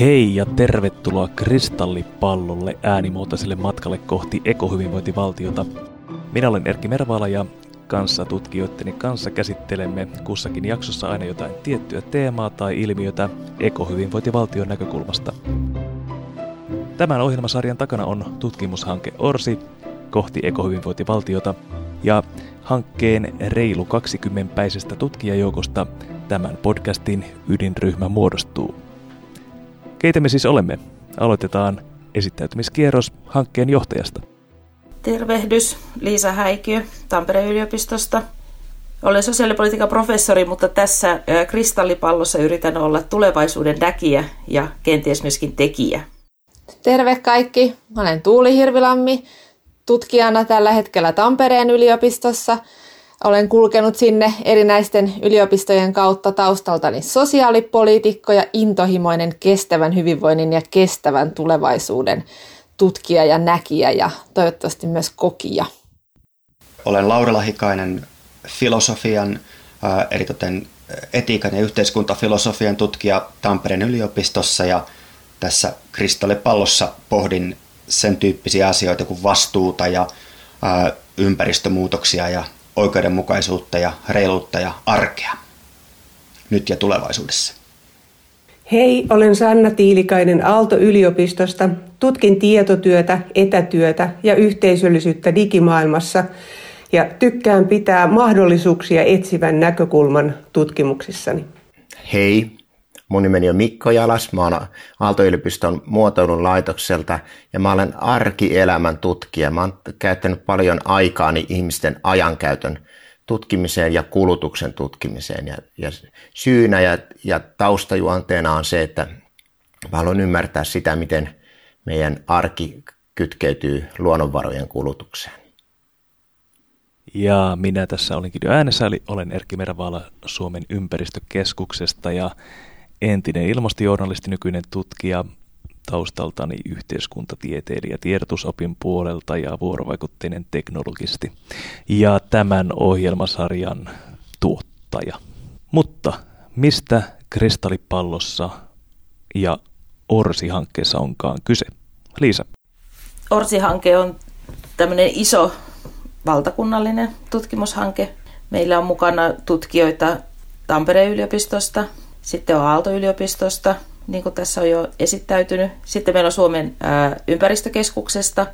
Hei ja tervetuloa kristallipallolle äänimuotoiselle matkalle kohti ekohyvinvointivaltiota. Minä olen Erkki Mervala ja kanssa tutkijoitteni kanssa käsittelemme kussakin jaksossa aina jotain tiettyä teemaa tai ilmiötä ekohyvinvointivaltion näkökulmasta. Tämän ohjelmasarjan takana on tutkimushanke ORSI kohti ekohyvinvointivaltiota ja hankkeen reilu 20-päisestä tutkijajoukosta tämän podcastin ydinryhmä muodostuu. Keitä me siis olemme? Aloitetaan esittäytymiskierros hankkeen johtajasta. Tervehdys, Liisa Häikiö Tampereen yliopistosta. Olen sosiaalipolitiikan professori, mutta tässä kristallipallossa yritän olla tulevaisuuden näkijä ja kenties myöskin tekijä. Terve kaikki, olen Tuuli Hirvilammi, tutkijana tällä hetkellä Tampereen yliopistossa – olen kulkenut sinne erinäisten yliopistojen kautta taustaltani sosiaalipoliitikko ja intohimoinen kestävän hyvinvoinnin ja kestävän tulevaisuuden tutkija ja näkijä ja toivottavasti myös kokija. Olen Laurila Hikainen, filosofian, eritoten etiikan ja yhteiskuntafilosofian tutkija Tampereen yliopistossa ja tässä kristallipallossa pohdin sen tyyppisiä asioita kuin vastuuta ja ympäristömuutoksia ja oikeudenmukaisuutta ja reiluutta ja arkea nyt ja tulevaisuudessa. Hei, olen Sanna Tiilikainen Aalto-yliopistosta. Tutkin tietotyötä, etätyötä ja yhteisöllisyyttä digimaailmassa ja tykkään pitää mahdollisuuksia etsivän näkökulman tutkimuksissani. Hei, Mun nimeni on Mikko Jalas, mä oon Aalto-yliopiston muotoilun laitokselta ja mä olen arkielämän tutkija. Mä oon käyttänyt paljon aikaani ihmisten ajankäytön tutkimiseen ja kulutuksen tutkimiseen. Ja, ja syynä ja, ja taustajuonteena on se, että mä haluan ymmärtää sitä, miten meidän arki kytkeytyy luonnonvarojen kulutukseen. Ja minä tässä olinkin jo äänessä, eli olen Erkki Mervaala Suomen ympäristökeskuksesta ja entinen ilmastojournalisti, nykyinen tutkija, taustaltani yhteiskuntatieteilijä tiedotusopin puolelta ja vuorovaikutteinen teknologisti. Ja tämän ohjelmasarjan tuottaja. Mutta mistä kristallipallossa ja Orsi-hankkeessa onkaan kyse? Liisa. Orsi-hanke on tämmöinen iso valtakunnallinen tutkimushanke. Meillä on mukana tutkijoita Tampereen yliopistosta, sitten on Aalto-yliopistosta, niin kuin tässä on jo esittäytynyt. Sitten meillä on Suomen ää, ympäristökeskuksesta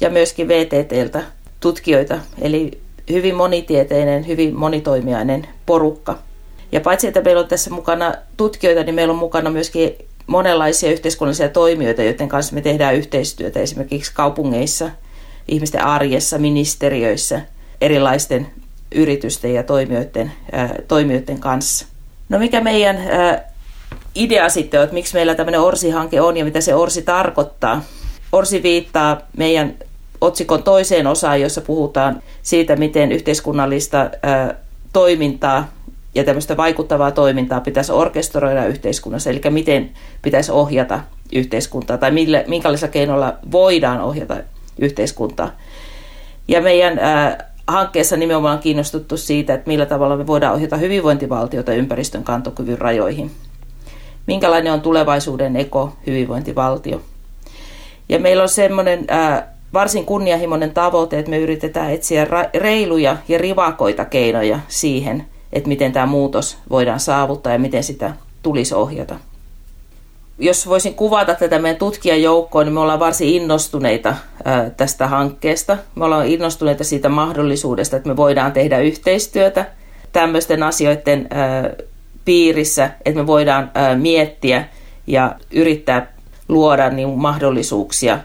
ja myöskin VTTltä tutkijoita, eli hyvin monitieteinen, hyvin monitoimiainen porukka. Ja paitsi, että meillä on tässä mukana tutkijoita, niin meillä on mukana myöskin monenlaisia yhteiskunnallisia toimijoita, joiden kanssa me tehdään yhteistyötä esimerkiksi kaupungeissa, ihmisten arjessa, ministeriöissä, erilaisten yritysten ja toimijoiden, ää, toimijoiden kanssa. No mikä meidän idea sitten on, että miksi meillä tämmöinen ORSI-hanke on ja mitä se ORSI tarkoittaa? ORSI viittaa meidän otsikon toiseen osaan, jossa puhutaan siitä, miten yhteiskunnallista toimintaa ja tämmöistä vaikuttavaa toimintaa pitäisi orkestroida yhteiskunnassa, eli miten pitäisi ohjata yhteiskuntaa tai millä, minkälaisilla keinoilla voidaan ohjata yhteiskuntaa. Ja meidän äh, hankkeessa nimenomaan kiinnostuttu siitä, että millä tavalla me voidaan ohjata hyvinvointivaltiota ympäristön kantokyvyn rajoihin. Minkälainen on tulevaisuuden eko-hyvinvointivaltio. Ja meillä on semmoinen varsin kunnianhimoinen tavoite, että me yritetään etsiä reiluja ja rivakoita keinoja siihen, että miten tämä muutos voidaan saavuttaa ja miten sitä tulisi ohjata jos voisin kuvata tätä meidän tutkijajoukkoa, niin me ollaan varsin innostuneita tästä hankkeesta. Me ollaan innostuneita siitä mahdollisuudesta, että me voidaan tehdä yhteistyötä tämmöisten asioiden piirissä, että me voidaan miettiä ja yrittää luoda niin mahdollisuuksia,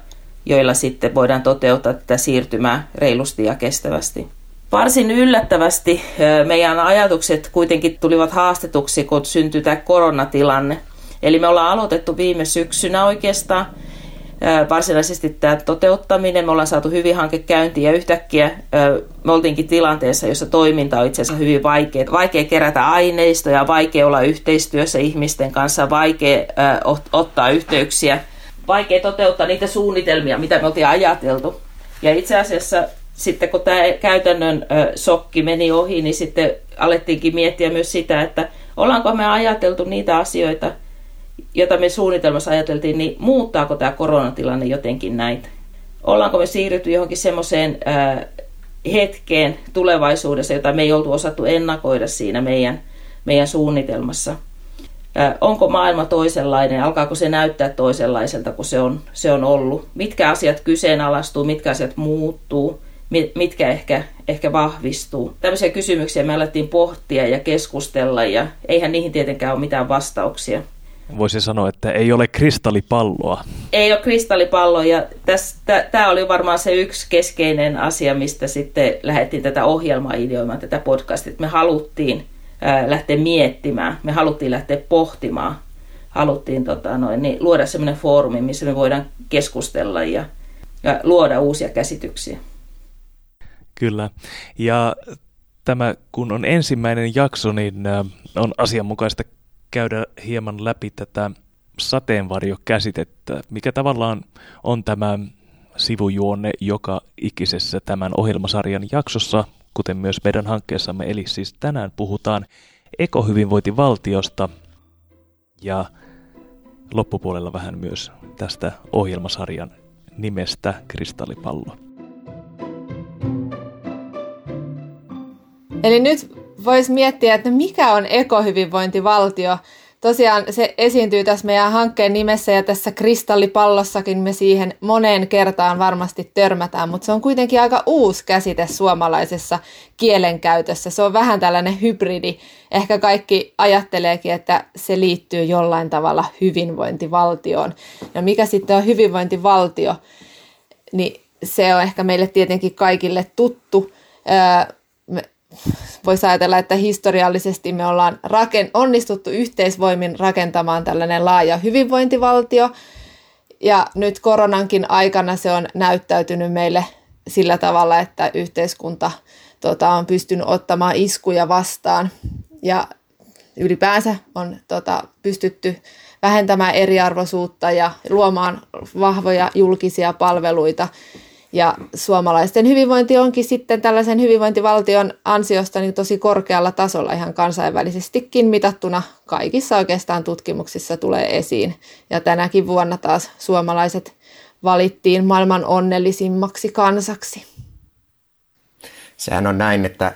joilla sitten voidaan toteuttaa tätä siirtymää reilusti ja kestävästi. Varsin yllättävästi meidän ajatukset kuitenkin tulivat haastetuksi, kun syntyi tämä koronatilanne – Eli me ollaan aloitettu viime syksynä oikeastaan varsinaisesti tämä toteuttaminen. Me ollaan saatu hyvin hanke käyntiin ja yhtäkkiä me oltiinkin tilanteessa, jossa toiminta on itse asiassa hyvin vaikea. Vaikea kerätä aineistoja, vaikea olla yhteistyössä ihmisten kanssa, vaikea ottaa yhteyksiä, vaikea toteuttaa niitä suunnitelmia, mitä me oltiin ajateltu. Ja itse asiassa sitten kun tämä käytännön sokki meni ohi, niin sitten alettiinkin miettiä myös sitä, että ollaanko me ajateltu niitä asioita, jota me suunnitelmassa ajateltiin, niin muuttaako tämä koronatilanne jotenkin näitä? Ollaanko me siirrytty johonkin semmoiseen hetkeen tulevaisuudessa, jota me ei oltu osattu ennakoida siinä meidän, meidän suunnitelmassa? onko maailma toisenlainen, alkaako se näyttää toisenlaiselta kuin se on, se on ollut? Mitkä asiat kyseenalaistuu, mitkä asiat muuttuu, mitkä ehkä, ehkä vahvistuu? Tämmöisiä kysymyksiä me alettiin pohtia ja keskustella ja eihän niihin tietenkään ole mitään vastauksia. Voisi sanoa, että ei ole kristallipalloa. Ei ole kristallipalloa ja tämä oli varmaan se yksi keskeinen asia, mistä sitten lähdettiin tätä ohjelmaa ideoimaan, tätä podcastia. Me haluttiin lähteä miettimään, me haluttiin lähteä pohtimaan, haluttiin tota, noin, niin luoda sellainen foorumi, missä me voidaan keskustella ja, ja luoda uusia käsityksiä. Kyllä. Ja tämä, kun on ensimmäinen jakso, niin on asianmukaista käydä hieman läpi tätä sateenvarjokäsitettä, mikä tavallaan on tämä sivujuonne joka ikisessä tämän ohjelmasarjan jaksossa, kuten myös meidän hankkeessamme. Eli siis tänään puhutaan ekohyvinvointivaltiosta ja loppupuolella vähän myös tästä ohjelmasarjan nimestä Kristallipallo. Eli nyt voisi miettiä, että mikä on ekohyvinvointivaltio – tosiaan se esiintyy tässä meidän hankkeen nimessä ja tässä kristallipallossakin me siihen moneen kertaan varmasti törmätään, mutta se on kuitenkin aika uusi käsite suomalaisessa kielenkäytössä. Se on vähän tällainen hybridi. Ehkä kaikki ajatteleekin, että se liittyy jollain tavalla hyvinvointivaltioon. No mikä sitten on hyvinvointivaltio? Niin se on ehkä meille tietenkin kaikille tuttu. me voisi ajatella, että historiallisesti me ollaan raken, onnistuttu yhteisvoimin rakentamaan tällainen laaja hyvinvointivaltio. Ja nyt koronankin aikana se on näyttäytynyt meille sillä tavalla, että yhteiskunta tota, on pystynyt ottamaan iskuja vastaan. Ja ylipäänsä on tota, pystytty vähentämään eriarvoisuutta ja luomaan vahvoja julkisia palveluita ja suomalaisten hyvinvointi onkin sitten tällaisen hyvinvointivaltion ansiosta niin tosi korkealla tasolla ihan kansainvälisestikin mitattuna. Kaikissa oikeastaan tutkimuksissa tulee esiin. Ja tänäkin vuonna taas suomalaiset valittiin maailman onnellisimmaksi kansaksi. Sehän on näin, että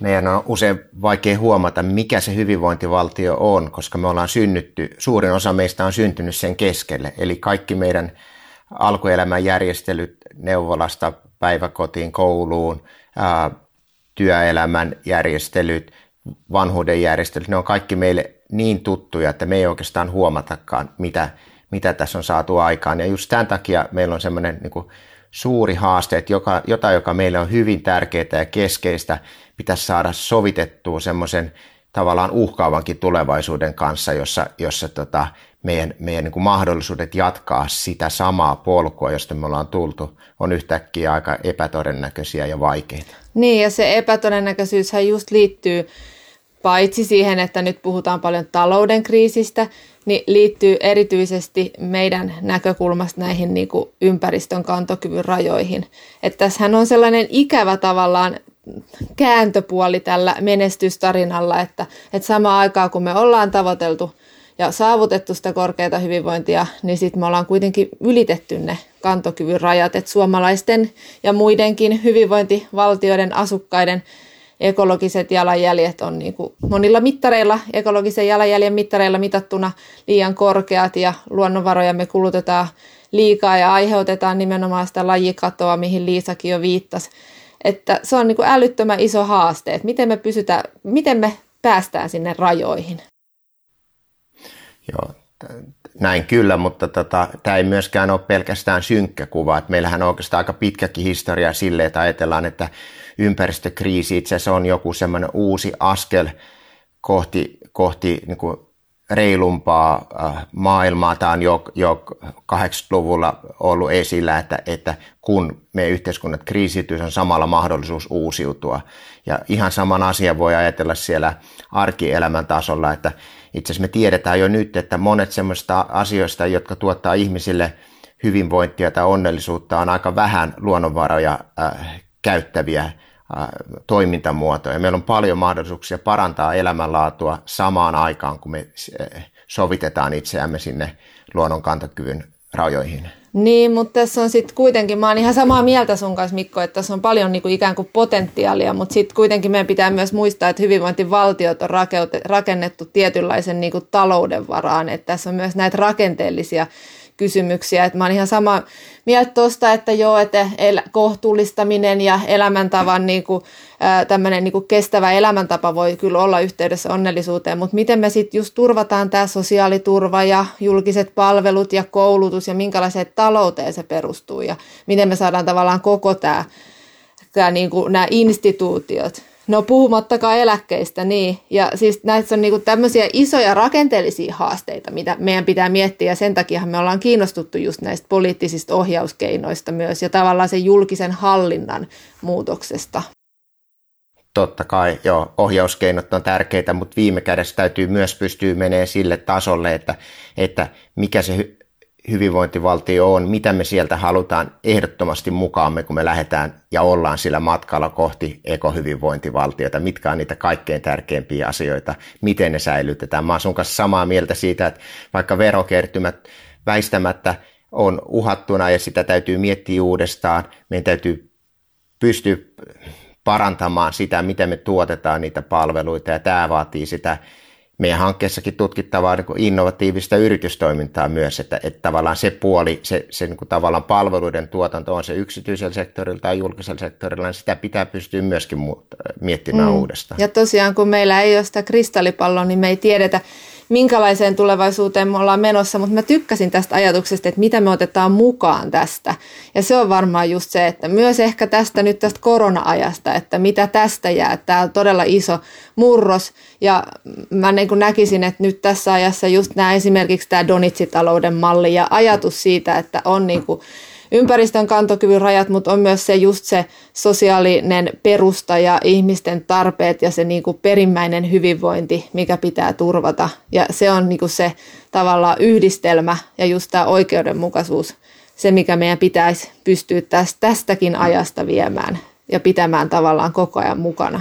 meidän on usein vaikea huomata, mikä se hyvinvointivaltio on, koska me ollaan synnytty, suurin osa meistä on syntynyt sen keskelle. Eli kaikki meidän alkuelämän järjestelyt neuvolasta päiväkotiin, kouluun, ää, työelämän järjestelyt, vanhuuden järjestelyt, ne on kaikki meille niin tuttuja, että me ei oikeastaan huomatakaan, mitä, mitä tässä on saatu aikaan. Ja just tämän takia meillä on semmoinen niin suuri haaste, että joka, jota, joka meille on hyvin tärkeää ja keskeistä, pitäisi saada sovitettua semmoisen tavallaan uhkaavankin tulevaisuuden kanssa, jossa, jossa tota, meidän, meidän niin kuin mahdollisuudet jatkaa sitä samaa polkua, josta me ollaan tultu, on yhtäkkiä aika epätodennäköisiä ja vaikeita. Niin, ja se epätodennäköisyyshän just liittyy paitsi siihen, että nyt puhutaan paljon talouden kriisistä, niin liittyy erityisesti meidän näkökulmasta näihin niin kuin ympäristön kantokyvyn rajoihin. Että tässähän on sellainen ikävä tavallaan kääntöpuoli tällä menestystarinalla, että, että samaan aikaan kun me ollaan tavoiteltu ja saavutettu sitä korkeata hyvinvointia, niin sitten me ollaan kuitenkin ylitetty ne kantokyvyn rajat, että suomalaisten ja muidenkin hyvinvointivaltioiden asukkaiden ekologiset jalanjäljet on niin kuin monilla mittareilla, ekologisen jalanjäljen mittareilla mitattuna liian korkeat ja luonnonvaroja me kulutetaan liikaa ja aiheutetaan nimenomaan sitä lajikatoa, mihin Liisakin jo viittasi. Että se on niin kuin älyttömän iso haaste, että miten me, pysytään, miten me päästään sinne rajoihin. Joo, näin kyllä, mutta tota, tämä ei myöskään ole pelkästään synkkä kuva. Et meillähän on oikeastaan aika pitkäkin historia sille, että ajatellaan, että ympäristökriisi itse asiassa on joku semmoinen uusi askel kohti, kohti niin kuin reilumpaa äh, maailmaa. Tämä on jo, jo 80-luvulla ollut esillä, että, että kun me yhteiskunnat kriisityy, on samalla mahdollisuus uusiutua. Ja ihan saman asian voi ajatella siellä arkielämän tasolla, että itse asiassa me tiedetään jo nyt, että monet semmoista asioista, jotka tuottaa ihmisille hyvinvointia tai onnellisuutta, on aika vähän luonnonvaroja äh, käyttäviä äh, toimintamuotoja. Meillä on paljon mahdollisuuksia parantaa elämänlaatua samaan aikaan, kun me äh, sovitetaan itseämme sinne luonnon kantokyvyn rajoihin. Niin, mutta tässä on sitten kuitenkin, mä oon ihan samaa mieltä sun kanssa Mikko, että tässä on paljon niin kuin ikään kuin potentiaalia, mutta sitten kuitenkin meidän pitää myös muistaa, että hyvinvointivaltiot on rakennettu tietynlaisen niin kuin talouden varaan, että tässä on myös näitä rakenteellisia kysymyksiä. Että mä oon ihan sama mieltä tuosta, että joo, että el- kohtuullistaminen ja elämäntavan niin kuin, tämmöinen niin kestävä elämäntapa voi kyllä olla yhteydessä onnellisuuteen, mutta miten me sitten just turvataan tämä sosiaaliturva ja julkiset palvelut ja koulutus ja minkälaiseen talouteen se perustuu ja miten me saadaan tavallaan koko tämä, niin kuin, nämä instituutiot No puhumattakaan eläkkeistä, niin. Ja siis näissä on niinku tämmöisiä isoja rakenteellisia haasteita, mitä meidän pitää miettiä. Ja sen takia me ollaan kiinnostuttu just näistä poliittisista ohjauskeinoista myös ja tavallaan sen julkisen hallinnan muutoksesta. Totta kai, joo, ohjauskeinot on tärkeitä, mutta viime kädessä täytyy myös pystyä menemään sille tasolle, että, että mikä se hyvinvointivaltio on, mitä me sieltä halutaan ehdottomasti mukaamme, kun me lähdetään ja ollaan sillä matkalla kohti ekohyvinvointivaltiota, mitkä on niitä kaikkein tärkeimpiä asioita, miten ne säilytetään. Mä oon sun kanssa samaa mieltä siitä, että vaikka verokertymät väistämättä on uhattuna ja sitä täytyy miettiä uudestaan, meidän täytyy pystyä parantamaan sitä, miten me tuotetaan niitä palveluita ja tämä vaatii sitä meidän hankkeessakin tutkittavaa niin innovatiivista yritystoimintaa myös, että, että tavallaan se puoli, se, se niin kuin tavallaan palveluiden tuotanto on se yksityisellä sektorilla tai julkisella sektorilla, niin sitä pitää pystyä myöskin miettimään mm. uudestaan. Ja tosiaan kun meillä ei ole sitä kristallipalloa, niin me ei tiedetä, minkälaiseen tulevaisuuteen me ollaan menossa, mutta mä tykkäsin tästä ajatuksesta, että mitä me otetaan mukaan tästä. Ja se on varmaan just se, että myös ehkä tästä nyt tästä korona-ajasta, että mitä tästä jää. Tämä on todella iso murros ja mä niin kuin näkisin, että nyt tässä ajassa just nämä esimerkiksi tämä Donitsitalouden malli ja ajatus siitä, että on niin kuin ympäristön kantokyvyn rajat, mutta on myös se just se sosiaalinen perusta ja ihmisten tarpeet ja se niin kuin perimmäinen hyvinvointi, mikä pitää turvata. Ja se on niin kuin se tavallaan yhdistelmä ja just tämä oikeudenmukaisuus, se mikä meidän pitäisi pystyä tästäkin ajasta viemään ja pitämään tavallaan koko ajan mukana.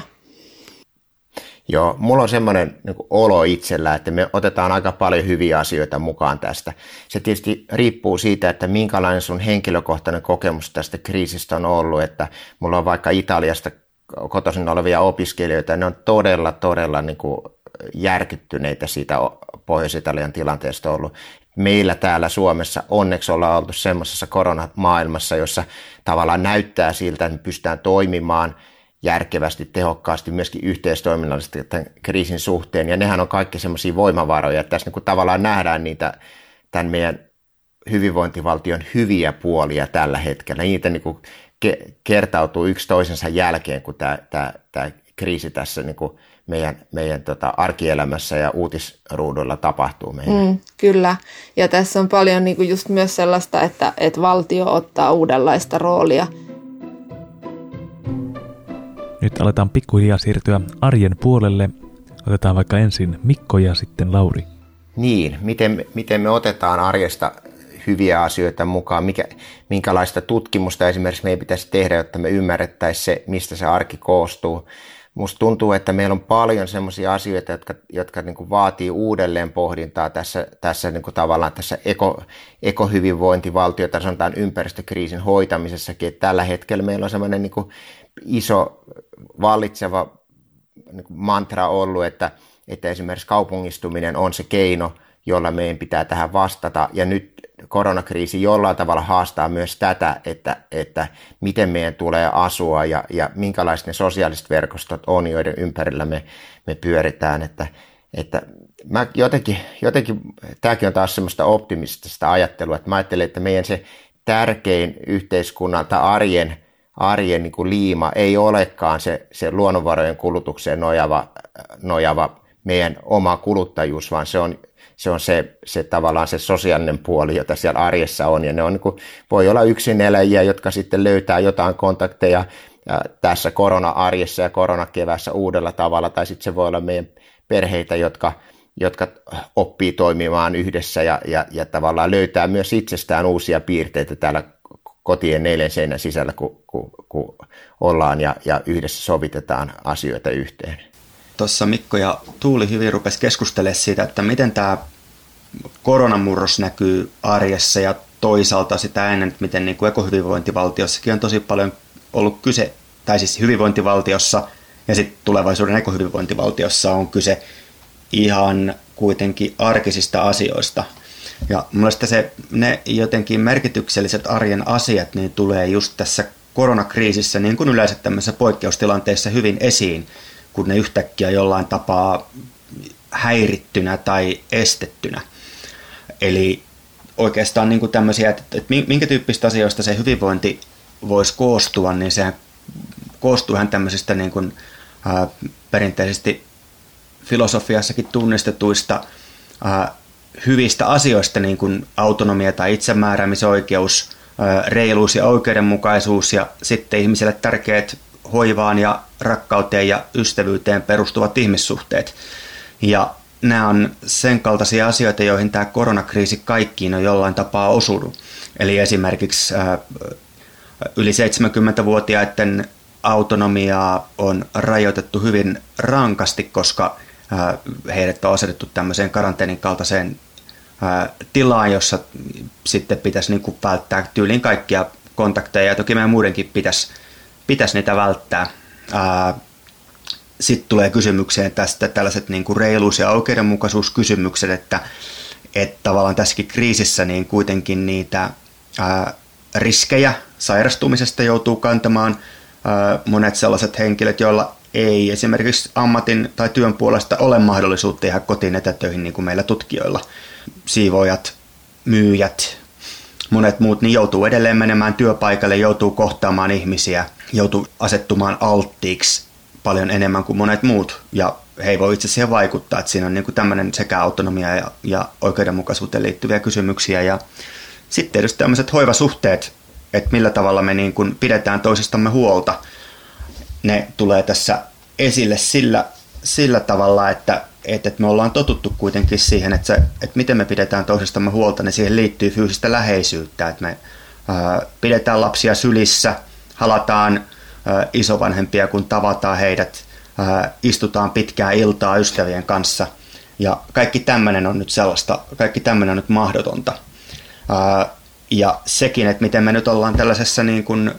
Joo, mulla on semmoinen niin olo itsellä, että me otetaan aika paljon hyviä asioita mukaan tästä. Se tietysti riippuu siitä, että minkälainen sun henkilökohtainen kokemus tästä kriisistä on ollut, että mulla on vaikka Italiasta kotoisin olevia opiskelijoita, ja ne on todella, todella niin kuin järkyttyneitä siitä Pohjois-Italian tilanteesta ollut. Meillä täällä Suomessa onneksi ollaan oltu semmoisessa koronamaailmassa, jossa tavallaan näyttää siltä, että me pystytään toimimaan – järkevästi, tehokkaasti, myöskin yhteistoiminnallisesti tämän kriisin suhteen. Ja nehän on kaikki semmoisia voimavaroja, että tässä niin kuin tavallaan nähdään niitä tämän meidän hyvinvointivaltion hyviä puolia tällä hetkellä. Niitä niin kuin ke- kertautuu yksi toisensa jälkeen, kun tämä, tämä, tämä kriisi tässä niin kuin meidän, meidän tota arkielämässä ja uutisruuduilla tapahtuu meille. Mm, kyllä, ja tässä on paljon niin kuin just myös sellaista, että, että valtio ottaa uudenlaista roolia – nyt aletaan pikkuhiljaa siirtyä arjen puolelle. Otetaan vaikka ensin Mikko ja sitten Lauri. Niin, miten, miten me otetaan arjesta hyviä asioita mukaan, mikä, minkälaista tutkimusta esimerkiksi meidän pitäisi tehdä, jotta me ymmärrettäisiin se, mistä se arki koostuu. Musta tuntuu, että meillä on paljon sellaisia asioita, jotka, jotka niin kuin vaatii uudelleen pohdintaa tässä, tässä niin kuin tavallaan tässä eko, ekohyvinvointivaltiota, sanotaan ympäristökriisin hoitamisessakin. Että tällä hetkellä meillä on sellainen niin kuin iso vallitseva niin mantra ollut, että, että esimerkiksi kaupungistuminen on se keino, jolla meidän pitää tähän vastata. Ja nyt koronakriisi jollain tavalla haastaa myös tätä, että, että miten meidän tulee asua ja, ja minkälaiset ne sosiaaliset verkostot on, joiden ympärillä me, me pyöritään. Että, että mä jotenkin, jotenkin, tämäkin on taas semmoista optimistista ajattelua, että mä ajattelen, että meidän se tärkein yhteiskunnan tai arjen arjen niin kuin liima ei olekaan se, se luonnonvarojen kulutukseen nojava, nojava meidän oma kuluttajuus, vaan se on se, on se, se tavallaan se sosiaalinen puoli, jota siellä arjessa on. Ja ne on, niin kuin, voi olla eläjiä, jotka sitten löytää jotain kontakteja tässä korona-arjessa ja koronakevässä uudella tavalla, tai sitten se voi olla meidän perheitä, jotka, jotka oppii toimimaan yhdessä ja, ja, ja tavallaan löytää myös itsestään uusia piirteitä täällä kotien neljän seinän sisällä, kun, kun, kun ollaan ja, ja yhdessä sovitetaan asioita yhteen. Tuossa Mikko ja Tuuli hyvin rupesi keskustelemaan siitä, että miten tämä koronamurros näkyy arjessa ja toisaalta sitä ennen, miten niin kuin ekohyvinvointivaltiossakin on tosi paljon ollut kyse, tai siis hyvinvointivaltiossa ja sitten tulevaisuuden ekohyvinvointivaltiossa on kyse ihan kuitenkin arkisista asioista. Ja mielestä se, ne jotenkin merkitykselliset arjen asiat niin tulee just tässä koronakriisissä niin kuin yleensä tämmöisessä poikkeustilanteessa hyvin esiin, kun ne yhtäkkiä jollain tapaa häirittynä tai estettynä. Eli oikeastaan niin kuin tämmöisiä, että, että minkä tyyppistä asioista se hyvinvointi voisi koostua, niin sehän koostuu ihan tämmöisistä niin kuin, ää, perinteisesti filosofiassakin tunnistetuista ää, hyvistä asioista, niin kuin autonomia tai itsemääräämisoikeus, ää, reiluus ja oikeudenmukaisuus ja sitten ihmiselle tärkeät hoivaan ja rakkauteen ja ystävyyteen perustuvat ihmissuhteet. Ja nämä on sen kaltaisia asioita, joihin tämä koronakriisi kaikkiin on jollain tapaa osunut. Eli esimerkiksi ää, yli 70-vuotiaiden autonomiaa on rajoitettu hyvin rankasti, koska heidät on asetettu tämmöiseen karanteenin kaltaiseen tilaan, jossa sitten pitäisi niin kuin välttää tyylin kaikkia kontakteja ja toki meidän muidenkin pitäisi, pitäisi niitä välttää. Sitten tulee kysymykseen tästä tällaiset niin kuin reiluus- ja oikeudenmukaisuuskysymykset, että, että tavallaan tässäkin kriisissä niin kuitenkin niitä riskejä sairastumisesta joutuu kantamaan monet sellaiset henkilöt, joilla ei esimerkiksi ammatin tai työn puolesta ole mahdollisuutta tehdä kotiin etätöihin niin kuin meillä tutkijoilla. Siivoojat, myyjät, monet muut niin joutuu edelleen menemään työpaikalle, joutuu kohtaamaan ihmisiä, joutuu asettumaan alttiiksi paljon enemmän kuin monet muut. Ja he ei voi itse siihen vaikuttaa, että siinä on niin kuin tämmöinen sekä autonomia ja, ja oikeudenmukaisuuteen liittyviä kysymyksiä. Ja sitten tietysti tämmöiset hoivasuhteet, että millä tavalla me niin kuin pidetään toisistamme huolta – ne tulee tässä esille sillä, sillä tavalla, että, että me ollaan totuttu kuitenkin siihen, että, se, että miten me pidetään toisistamme huolta, niin siihen liittyy fyysistä läheisyyttä, että me ää, pidetään lapsia sylissä, halataan ää, isovanhempia, kun tavataan heidät, istutaan pitkää iltaa ystävien kanssa ja kaikki tämmöinen on nyt sellaista, kaikki tämmöinen on nyt mahdotonta. Ja sekin, että miten me nyt ollaan tällaisessa niin kuin,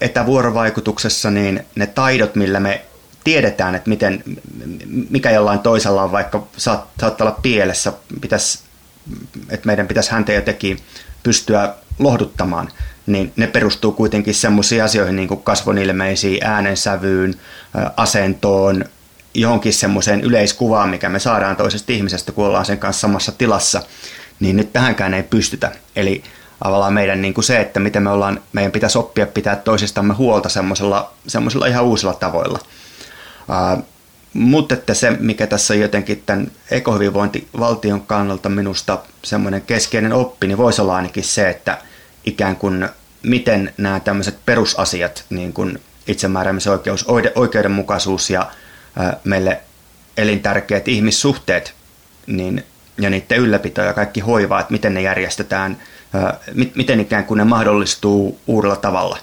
etävuorovaikutuksessa, niin ne taidot, millä me tiedetään, että miten, mikä jollain toisella on vaikka saat, saattaa olla pielessä, pitäisi, että meidän pitäisi häntä jotenkin pystyä lohduttamaan, niin ne perustuu kuitenkin semmoisiin asioihin niin kuin kasvonilmeisiin, äänensävyyn, asentoon, johonkin semmoiseen yleiskuvaan, mikä me saadaan toisesta ihmisestä, kun ollaan sen kanssa samassa tilassa, niin nyt tähänkään ei pystytä. Eli tavallaan meidän niin kuin se, että miten me ollaan, meidän pitäisi oppia pitää toisistamme huolta semmoisella, semmoisella ihan uusilla tavoilla. Mutta että se, mikä tässä on jotenkin tämän ekohyvinvointivaltion kannalta minusta semmoinen keskeinen oppi, niin voisi olla ainakin se, että ikään kuin miten nämä tämmöiset perusasiat, niin kuin itsemääräämisoikeus, oikeudenmukaisuus ja meille elintärkeät ihmissuhteet niin, ja niiden ylläpito ja kaikki hoiva, että miten ne järjestetään – miten ikään kuin ne mahdollistuu uudella tavalla.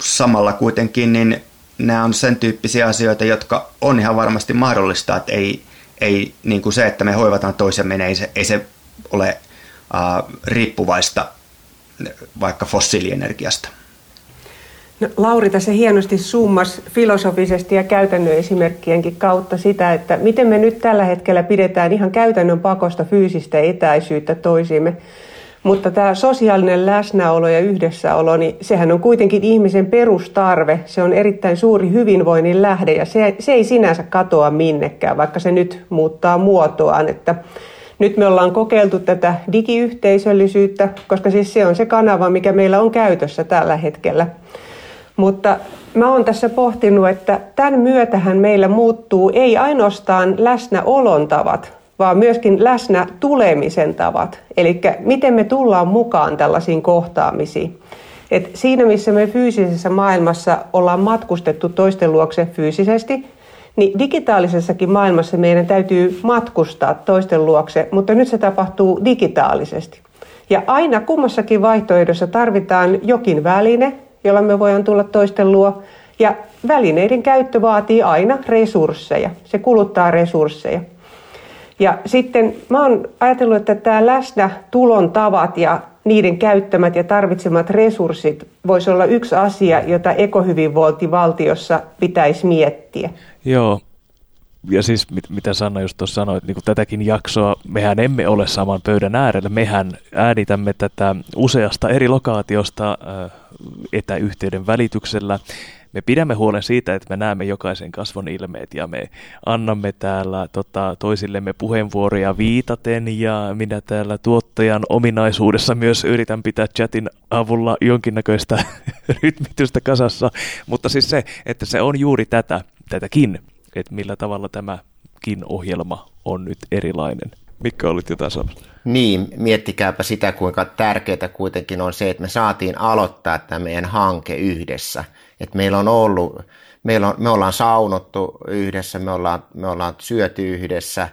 Samalla kuitenkin niin nämä on sen tyyppisiä asioita, jotka on ihan varmasti mahdollista, että ei, ei niin kuin se, että me hoivataan toisemme, ei se, ei se ole riippuvaista vaikka fossiilienergiasta. No, Lauri tässä hienosti summas filosofisesti ja käytännön esimerkkienkin kautta sitä, että miten me nyt tällä hetkellä pidetään ihan käytännön pakosta fyysistä etäisyyttä toisiimme. Mutta tämä sosiaalinen läsnäolo ja yhdessäolo, niin sehän on kuitenkin ihmisen perustarve. Se on erittäin suuri hyvinvoinnin lähde ja se, se ei sinänsä katoa minnekään, vaikka se nyt muuttaa muotoaan. Että nyt me ollaan kokeiltu tätä digiyhteisöllisyyttä, koska siis se on se kanava, mikä meillä on käytössä tällä hetkellä. Mutta mä oon tässä pohtinut, että tämän myötähän meillä muuttuu ei ainoastaan läsnäolon tavat, vaan myöskin läsnä tulemisen tavat. Eli miten me tullaan mukaan tällaisiin kohtaamisiin. Et siinä, missä me fyysisessä maailmassa ollaan matkustettu toisten luokse fyysisesti, niin digitaalisessakin maailmassa meidän täytyy matkustaa toisten luokse, mutta nyt se tapahtuu digitaalisesti. Ja aina kummassakin vaihtoehdossa tarvitaan jokin väline, jolla me voidaan tulla toisten luo. Ja välineiden käyttö vaatii aina resursseja. Se kuluttaa resursseja. Ja sitten mä oon ajatellut, että tämä läsnä tulon tavat ja niiden käyttämät ja tarvitsemat resurssit voisi olla yksi asia, jota ekohyvinvointivaltiossa pitäisi miettiä. Joo, ja siis mit, mitä sanoin just tuossa sanoit, niin tätäkin jaksoa, mehän emme ole saman pöydän äärellä, mehän äänitämme tätä useasta eri lokaatiosta äh, etäyhteyden välityksellä. Me pidämme huolen siitä, että me näemme jokaisen kasvon ilmeet ja me annamme täällä tota, toisillemme puheenvuoroja viitaten ja minä täällä tuottajan ominaisuudessa myös yritän pitää chatin avulla jonkinnäköistä rytmitystä kasassa. Mutta siis se, että se on juuri tätä, tätäkin, että millä tavalla tämäkin ohjelma on nyt erilainen. Mikä olit jotain sanomassa? Niin, miettikääpä sitä, kuinka tärkeää kuitenkin on se, että me saatiin aloittaa tämä meidän hanke yhdessä. Että meillä on ollut, meillä on, me ollaan saunottu yhdessä, me ollaan, me ollaan syöty yhdessä,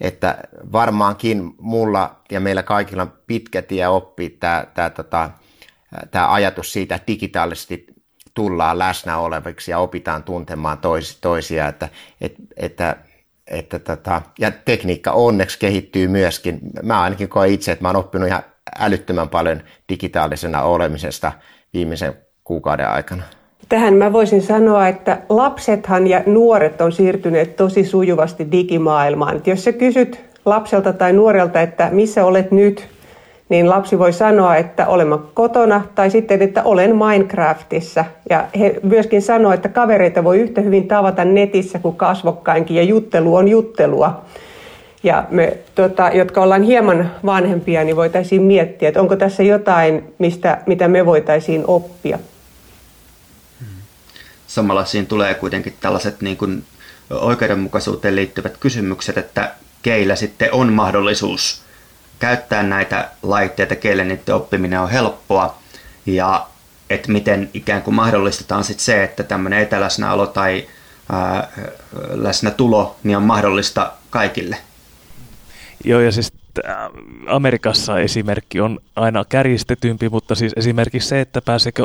että varmaankin mulla ja meillä kaikilla on pitkä tie oppia tämä, tämä, tota, tämä ajatus siitä, että digitaalisesti tullaan läsnä oleviksi ja opitaan tuntemaan tois, toisia, että, että, että että tota, ja tekniikka onneksi kehittyy myöskin. Mä ainakin koen itse, että mä oon oppinut ihan älyttömän paljon digitaalisena olemisesta viimeisen kuukauden aikana. Tähän mä voisin sanoa, että lapsethan ja nuoret on siirtyneet tosi sujuvasti digimaailmaan. Et jos sä kysyt lapselta tai nuorelta, että missä olet nyt, niin lapsi voi sanoa, että olemme kotona tai sitten, että olen Minecraftissa. Ja he myöskin sanoo, että kavereita voi yhtä hyvin tavata netissä kuin kasvokkainkin ja juttelu on juttelua. Ja me, tota, jotka ollaan hieman vanhempia, niin voitaisiin miettiä, että onko tässä jotain, mistä, mitä me voitaisiin oppia. Samalla siinä tulee kuitenkin tällaiset niin kuin oikeudenmukaisuuteen liittyvät kysymykset, että keillä sitten on mahdollisuus käyttää näitä laitteita, keille niiden oppiminen on helppoa ja että miten ikään kuin mahdollistetaan sitten se, että tämmöinen etäläsnäolo tai ää, läsnätulo niin on mahdollista kaikille. Joo, ja siis Amerikassa esimerkki on aina kärjistetympi, mutta siis esimerkiksi se, että pääseekö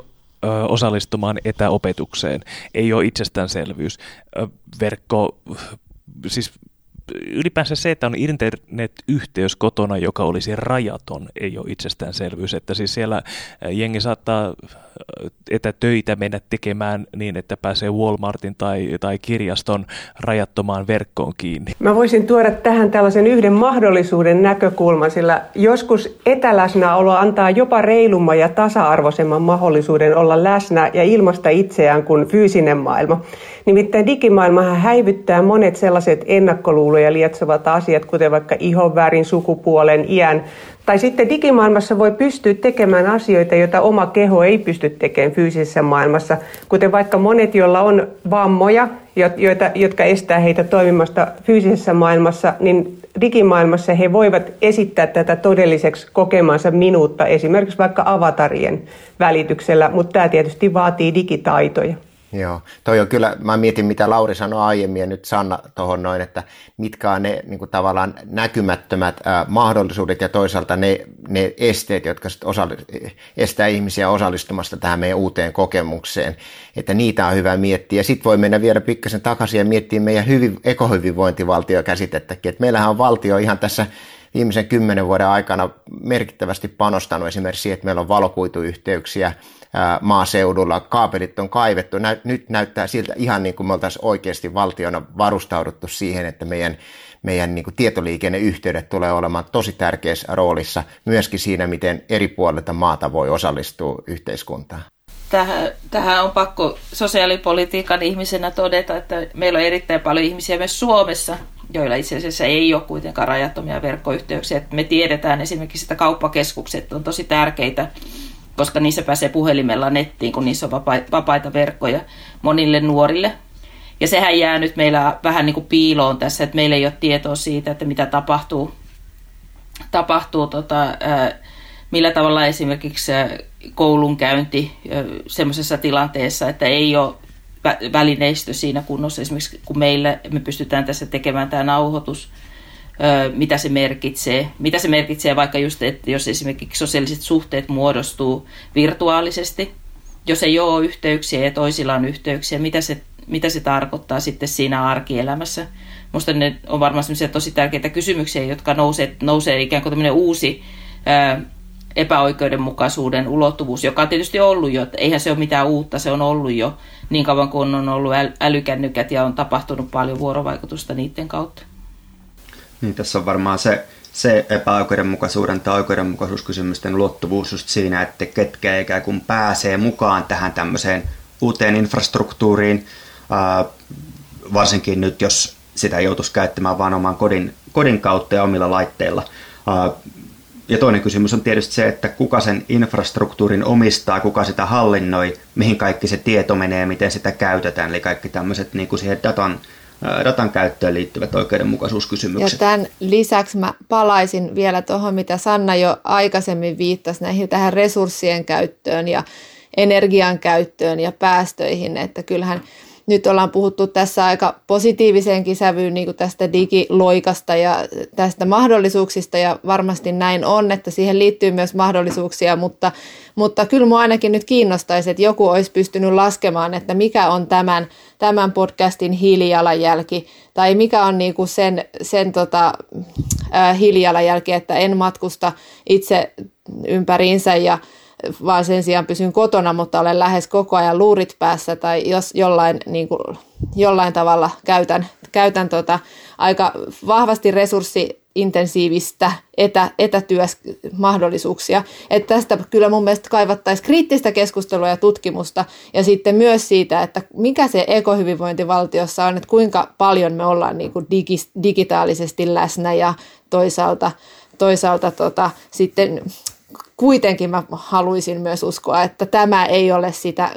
osallistumaan etäopetukseen ei ole itsestäänselvyys. Verkko, siis ylipäänsä se, että on internetyhteys kotona, joka olisi rajaton, ei ole itsestäänselvyys. Että siis siellä jengi saattaa etätöitä mennä tekemään niin, että pääsee Walmartin tai, tai kirjaston rajattomaan verkkoon kiinni. Mä voisin tuoda tähän tällaisen yhden mahdollisuuden näkökulman, sillä joskus etäläsnäolo antaa jopa reilumman ja tasa-arvoisemman mahdollisuuden olla läsnä ja ilmasta itseään kuin fyysinen maailma. Nimittäin digimaailmahan häivyttää monet sellaiset ennakkoluuloja lietsovat asiat, kuten vaikka ihonvärin, sukupuolen, iän. Tai sitten digimaailmassa voi pystyä tekemään asioita, joita oma keho ei pysty tekemään fyysisessä maailmassa, kuten vaikka monet, joilla on vammoja, joita, jotka estää heitä toimimasta fyysisessä maailmassa, niin digimaailmassa he voivat esittää tätä todelliseksi kokemansa minuutta, esimerkiksi vaikka avatarien välityksellä, mutta tämä tietysti vaatii digitaitoja. Joo, toi on kyllä, mä mietin mitä Lauri sanoi aiemmin ja nyt Sanna tuohon noin, että mitkä on ne niin kuin tavallaan näkymättömät ää, mahdollisuudet ja toisaalta ne, ne esteet, jotka sit osalli- estää ihmisiä osallistumasta tähän meidän uuteen kokemukseen, että niitä on hyvä miettiä. Sitten voi mennä vielä pikkasen takaisin ja miettiä meidän hyvin, ekohyvinvointivaltiokäsitettäkin, että meillähän on valtio ihan tässä viimeisen kymmenen vuoden aikana merkittävästi panostanut esimerkiksi siihen, että meillä on valokuituyhteyksiä, maaseudulla, kaapelit on kaivettu. Nyt näyttää siltä ihan niin kuin me oltaisiin oikeasti valtiona varustauduttu siihen, että meidän, meidän niin kuin tietoliikenneyhteydet tulee olemaan tosi tärkeässä roolissa myöskin siinä, miten eri puolilta maata voi osallistua yhteiskuntaan. Tähän, tähän on pakko sosiaalipolitiikan ihmisenä todeta, että meillä on erittäin paljon ihmisiä myös Suomessa, joilla itse asiassa ei ole kuitenkaan rajattomia verkkoyhteyksiä. Me tiedetään esimerkiksi, että kauppakeskukset on tosi tärkeitä koska niissä pääsee puhelimella nettiin, kun niissä on vapaita verkkoja monille nuorille. Ja sehän jää nyt meillä vähän niin kuin piiloon tässä, että meillä ei ole tietoa siitä, että mitä tapahtuu, tapahtuu tota, millä tavalla esimerkiksi koulunkäynti semmoisessa tilanteessa, että ei ole välineistö siinä kunnossa, esimerkiksi kun meillä me pystytään tässä tekemään tämä nauhoitus – mitä se merkitsee. Mitä se merkitsee vaikka just, että jos esimerkiksi sosiaaliset suhteet muodostuu virtuaalisesti, jos ei ole yhteyksiä ja toisilla on yhteyksiä, mitä se, mitä se tarkoittaa sitten siinä arkielämässä. Minusta ne on varmaan tosi tärkeitä kysymyksiä, jotka nousee, nousee ikään kuin uusi ää, epäoikeudenmukaisuuden ulottuvuus, joka on tietysti ollut jo, että eihän se ole mitään uutta, se on ollut jo niin kauan kuin on ollut älykännykät ja on tapahtunut paljon vuorovaikutusta niiden kautta. Niin, tässä on varmaan se, se epäoikeudenmukaisuuden tai oikeudenmukaisuuskysymysten ulottuvuus just siinä, että ketkä ikään kuin pääsee mukaan tähän tämmöiseen uuteen infrastruktuuriin, ää, varsinkin nyt jos sitä joutuisi käyttämään vain oman kodin, kodin kautta ja omilla laitteilla. Ää, ja toinen kysymys on tietysti se, että kuka sen infrastruktuurin omistaa, kuka sitä hallinnoi, mihin kaikki se tieto menee, miten sitä käytetään, eli kaikki tämmöiset niin kuin siihen datan, datan käyttöön liittyvät oikeudenmukaisuuskysymykset. Ja tämän lisäksi mä palaisin vielä tuohon, mitä Sanna jo aikaisemmin viittasi näihin tähän resurssien käyttöön ja energian käyttöön ja päästöihin, että kyllähän nyt ollaan puhuttu tässä aika positiiviseenkin sävyyn niin kuin tästä digiloikasta ja tästä mahdollisuuksista ja varmasti näin on, että siihen liittyy myös mahdollisuuksia, mutta, mutta kyllä minua ainakin nyt kiinnostaisi, että joku olisi pystynyt laskemaan, että mikä on tämän, tämän podcastin hiilijalanjälki tai mikä on niin kuin sen, sen tota, äh, hiilijalanjälki, että en matkusta itse ympäriinsä ja vaan sen sijaan pysyn kotona, mutta olen lähes koko ajan luurit päässä tai jos jollain, niin kuin, jollain tavalla käytän, käytän tota, aika vahvasti resurssi intensiivistä etä, etätyömahdollisuuksia. Että tästä kyllä mun mielestä kaivattaisiin kriittistä keskustelua ja tutkimusta ja sitten myös siitä, että mikä se ekohyvinvointivaltiossa on, että kuinka paljon me ollaan niin kuin digi, digitaalisesti läsnä ja toisaalta, toisaalta tota, sitten kuitenkin mä haluaisin myös uskoa, että tämä ei ole sitä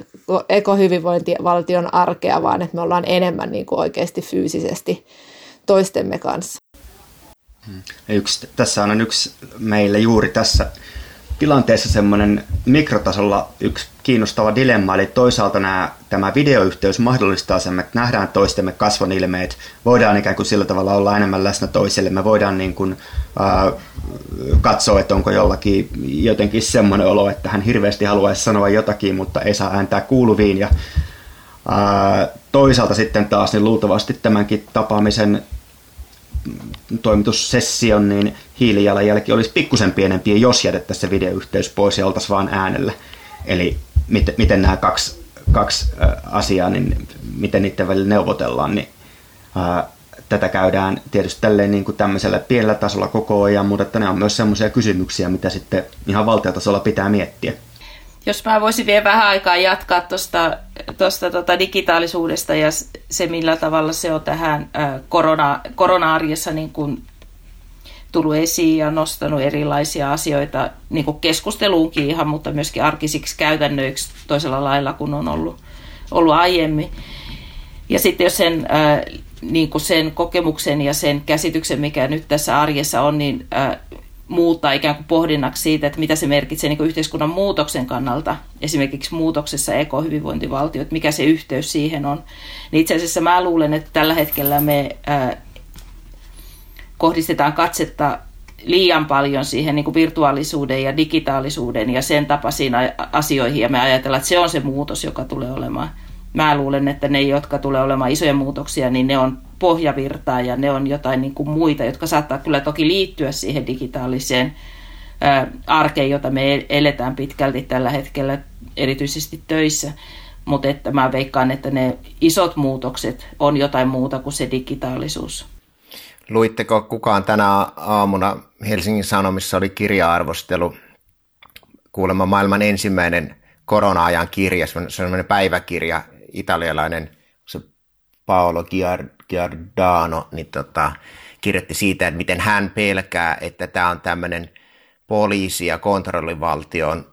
ekohyvinvointivaltion arkea, vaan että me ollaan enemmän niin kuin oikeasti fyysisesti toistemme kanssa. Yksi, tässä on yksi meille juuri tässä tilanteessa semmoinen mikrotasolla yksi kiinnostava dilemma, eli toisaalta nämä, tämä videoyhteys mahdollistaa sen, että nähdään toistemme kasvonilmeet, voidaan ikään kuin sillä tavalla olla enemmän läsnä toiselle, me voidaan niin kuin, äh, katsoa, että onko jollakin jotenkin semmoinen olo, että hän hirveästi haluaisi sanoa jotakin, mutta ei saa ääntää kuuluviin, ja äh, toisaalta sitten taas niin luultavasti tämänkin tapaamisen toimitussession, niin hiilijalanjälki olisi pikkusen pienempi, jos jätettäisiin se videoyhteys pois ja oltaisiin vaan äänellä. Eli miten, miten nämä kaksi, kaksi asiaa, niin miten niiden välillä neuvotellaan, niin ää, tätä käydään tietysti tälleen niin kuin tämmöisellä pienellä tasolla koko ajan, mutta että ne on myös sellaisia kysymyksiä, mitä sitten ihan valtiotasolla pitää miettiä. Jos mä voisin vielä vähän aikaa jatkaa tuosta tosta, tota digitaalisuudesta ja se, millä tavalla se on tähän korona, korona-arjessa niin kuin tullut esiin ja nostanut erilaisia asioita niin kuin keskusteluunkin ihan, mutta myöskin arkisiksi käytännöiksi toisella lailla kuin on ollut, ollut aiemmin. Ja sitten jos sen, niin kuin sen kokemuksen ja sen käsityksen, mikä nyt tässä arjessa on, niin muuttaa ikään kuin pohdinnaksi siitä, että mitä se merkitsee niin yhteiskunnan muutoksen kannalta, esimerkiksi muutoksessa ekohyvinvointivaltio, että mikä se yhteys siihen on. Niin itse asiassa mä luulen, että tällä hetkellä me ää, kohdistetaan katsetta liian paljon siihen niin kuin virtuaalisuuden ja digitaalisuuden ja sen tapaisiin asioihin, ja me ajatellaan, että se on se muutos, joka tulee olemaan. Mä luulen, että ne, jotka tulee olemaan isoja muutoksia, niin ne on pohjavirtaa ja ne on jotain niin kuin muita, jotka saattaa kyllä toki liittyä siihen digitaaliseen arkeen, jota me eletään pitkälti tällä hetkellä, erityisesti töissä. Mutta että mä veikkaan, että ne isot muutokset on jotain muuta kuin se digitaalisuus. Luitteko kukaan tänä aamuna Helsingin Sanomissa oli kirja-arvostelu, kuulemma maailman ensimmäinen korona-ajan kirja, sellainen päiväkirja, italialainen se Paolo Giardano, niin tota, kirjoitti siitä, että miten hän pelkää, että tämä on tämmöinen poliisi- ja kontrollivaltion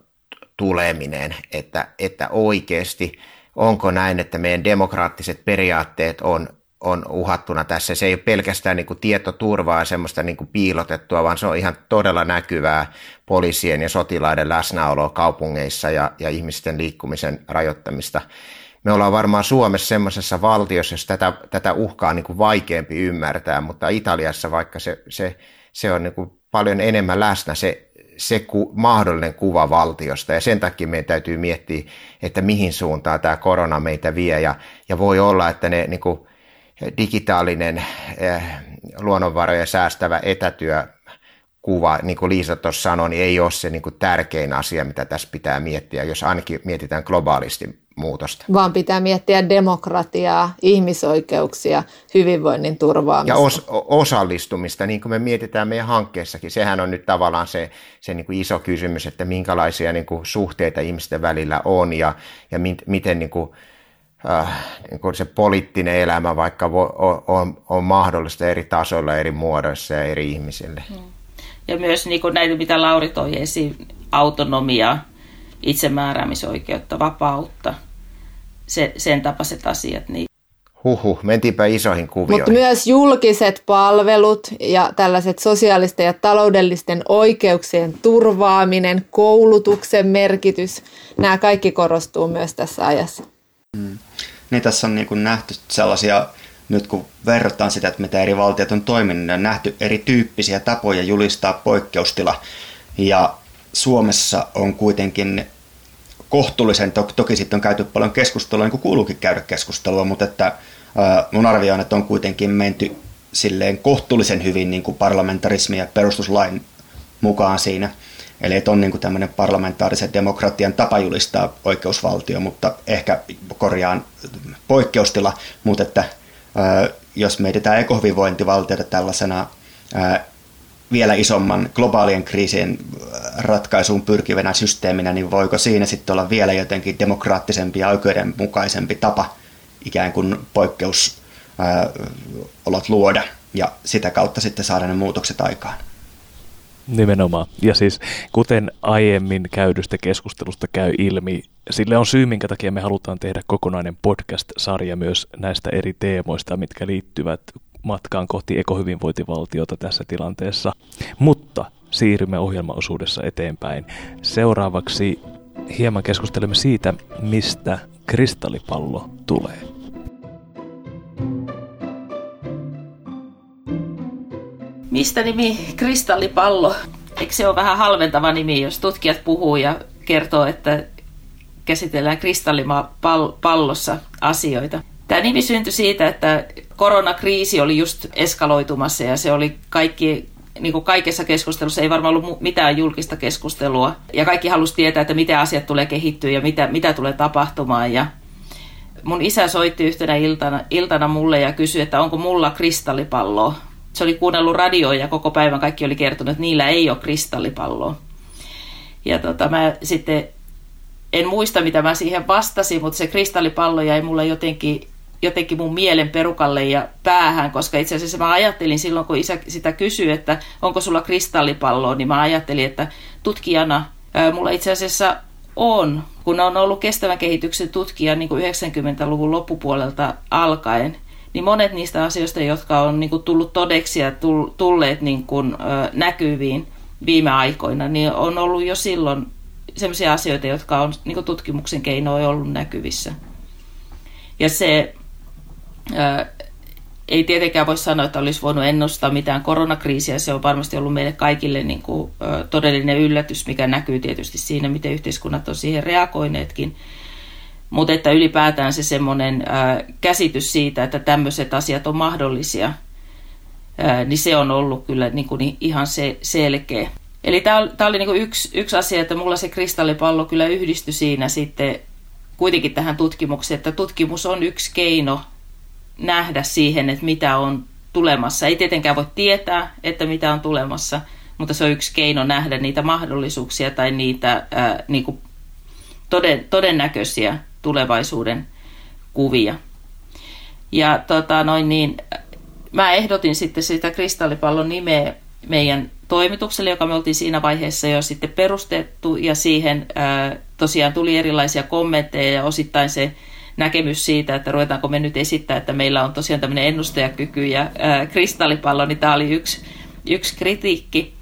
tuleminen, että, että oikeasti onko näin, että meidän demokraattiset periaatteet on on uhattuna tässä. Se ei ole pelkästään niin kuin tietoturvaa ja semmoista niin kuin piilotettua, vaan se on ihan todella näkyvää poliisien ja sotilaiden läsnäoloa kaupungeissa ja, ja ihmisten liikkumisen rajoittamista. Me ollaan varmaan Suomessa semmoisessa valtiossa, jossa tätä, tätä uhkaa niin kuin vaikeampi ymmärtää, mutta Italiassa vaikka se, se, se on niin kuin paljon enemmän läsnä, se, se ku, mahdollinen kuva valtiosta. Ja sen takia meidän täytyy miettiä, että mihin suuntaan tämä korona meitä vie. Ja, ja voi olla, että ne niin kuin, digitaalinen eh, luonnonvaroja säästävä etätyö kuva, niin kuin Liisa tuossa sanoi, niin ei ole se niin kuin tärkein asia, mitä tässä pitää miettiä, jos ainakin mietitään globaalisti muutosta. Vaan pitää miettiä demokratiaa, ihmisoikeuksia, hyvinvoinnin turvaamista. Ja os, osallistumista, niin kuin me mietitään meidän hankkeessakin. Sehän on nyt tavallaan se, se niin kuin iso kysymys, että minkälaisia niin kuin suhteita ihmisten välillä on ja, ja mit, miten niin kuin, äh, niin kuin se poliittinen elämä vaikka vo, on, on, on mahdollista eri tasoilla, eri muodoissa ja eri ihmisille. Hmm. Ja myös niin kuin näitä, mitä Lauri toi esiin, autonomia, itsemääräämisoikeutta, vapautta, se, sen tapaiset asiat. Niin. Huhhuh, mentiinpä isoihin kuvioihin. Mutta myös julkiset palvelut ja tällaiset sosiaalisten ja taloudellisten oikeuksien turvaaminen, koulutuksen merkitys, nämä kaikki korostuu myös tässä ajassa. Mm. Niin tässä on niin kuin nähty sellaisia, nyt kun verrataan sitä, että mitä eri valtiot on toiminut, niin on nähty erityyppisiä tapoja julistaa poikkeustila. Ja Suomessa on kuitenkin kohtuullisen, to, toki sitten on käyty paljon keskustelua, niin kuin kuuluukin käydä keskustelua, mutta että mun arvio on, että on kuitenkin menty silleen kohtuullisen hyvin niin kuin parlamentarismi ja perustuslain mukaan siinä. Eli että on niin kuin tämmöinen parlamentaarisen demokratian tapa julistaa oikeusvaltio, mutta ehkä korjaan poikkeustila, mutta että jos mietitään ekohyvinvointivaltiota tällaisena vielä isomman globaalien kriisien ratkaisuun pyrkivänä systeeminä, niin voiko siinä sitten olla vielä jotenkin demokraattisempi ja oikeudenmukaisempi tapa ikään kuin poikkeusolot luoda ja sitä kautta sitten saada ne muutokset aikaan? Nimenomaan. Ja siis kuten aiemmin käydystä keskustelusta käy ilmi, sille on syy, minkä takia me halutaan tehdä kokonainen podcast-sarja myös näistä eri teemoista, mitkä liittyvät matkaan kohti ekohyvinvointivaltiota tässä tilanteessa. Mutta siirrymme ohjelmaosuudessa eteenpäin. Seuraavaksi hieman keskustelemme siitä, mistä kristallipallo tulee. Mistä nimi kristallipallo? Eikö se ole vähän halventava nimi, jos tutkijat puhuu ja kertoo, että käsitellään kristallipallossa asioita? Tämä nimi syntyi siitä, että koronakriisi oli just eskaloitumassa ja se oli kaikki niin kuin kaikessa keskustelussa ei varmaan ollut mitään julkista keskustelua. Ja kaikki halusi tietää, että miten asiat tulee kehittyä ja mitä, mitä tulee tapahtumaan. Ja mun isä soitti yhtenä iltana, iltana mulle ja kysyi, että onko mulla kristallipalloa. Se oli kuunnellut radioa ja koko päivän kaikki oli kertonut, että niillä ei ole kristallipalloa. Ja tota, mä sitten en muista, mitä mä siihen vastasin, mutta se kristallipallo jäi mulle jotenkin jotenkin mun mielen perukalle ja päähän, koska itse asiassa mä ajattelin silloin, kun isä sitä kysyi, että onko sulla kristallipalloa, niin mä ajattelin, että tutkijana ää, mulla itse asiassa on, kun on ollut kestävän kehityksen tutkija niin kuin 90-luvun loppupuolelta alkaen, niin monet niistä asioista, jotka on niin kuin tullut todeksi ja tulleet niin kuin, näkyviin viime aikoina, niin on ollut jo silloin sellaisia asioita, jotka on niin kuin tutkimuksen keinoin ollut näkyvissä. Ja se ei tietenkään voi sanoa, että olisi voinut ennustaa mitään koronakriisiä. Se on varmasti ollut meille kaikille niin kuin, todellinen yllätys, mikä näkyy tietysti siinä, miten yhteiskunnat on siihen reagoineetkin. Mutta että ylipäätään se semmoinen käsitys siitä, että tämmöiset asiat on mahdollisia, niin se on ollut kyllä niin kuin ihan se, selkeä. Eli tämä oli niin kuin yksi, yksi asia, että mulla se kristallipallo kyllä yhdistyi siinä sitten kuitenkin tähän tutkimukseen, että tutkimus on yksi keino nähdä siihen, että mitä on tulemassa. Ei tietenkään voi tietää, että mitä on tulemassa, mutta se on yksi keino nähdä niitä mahdollisuuksia tai niitä ää, niin kuin toden, todennäköisiä tulevaisuuden kuvia. Ja tota, noin niin, mä ehdotin sitten sitä kristallipallon nimeä meidän toimitukselle, joka me oltiin siinä vaiheessa jo sitten perustettu, ja siihen ää, tosiaan tuli erilaisia kommentteja, ja osittain se näkemys siitä, että ruvetaanko me nyt esittää, että meillä on tosiaan tämmöinen ennustajakyky ja ää, kristallipallo, niin tämä oli yksi, yksi kritiikki.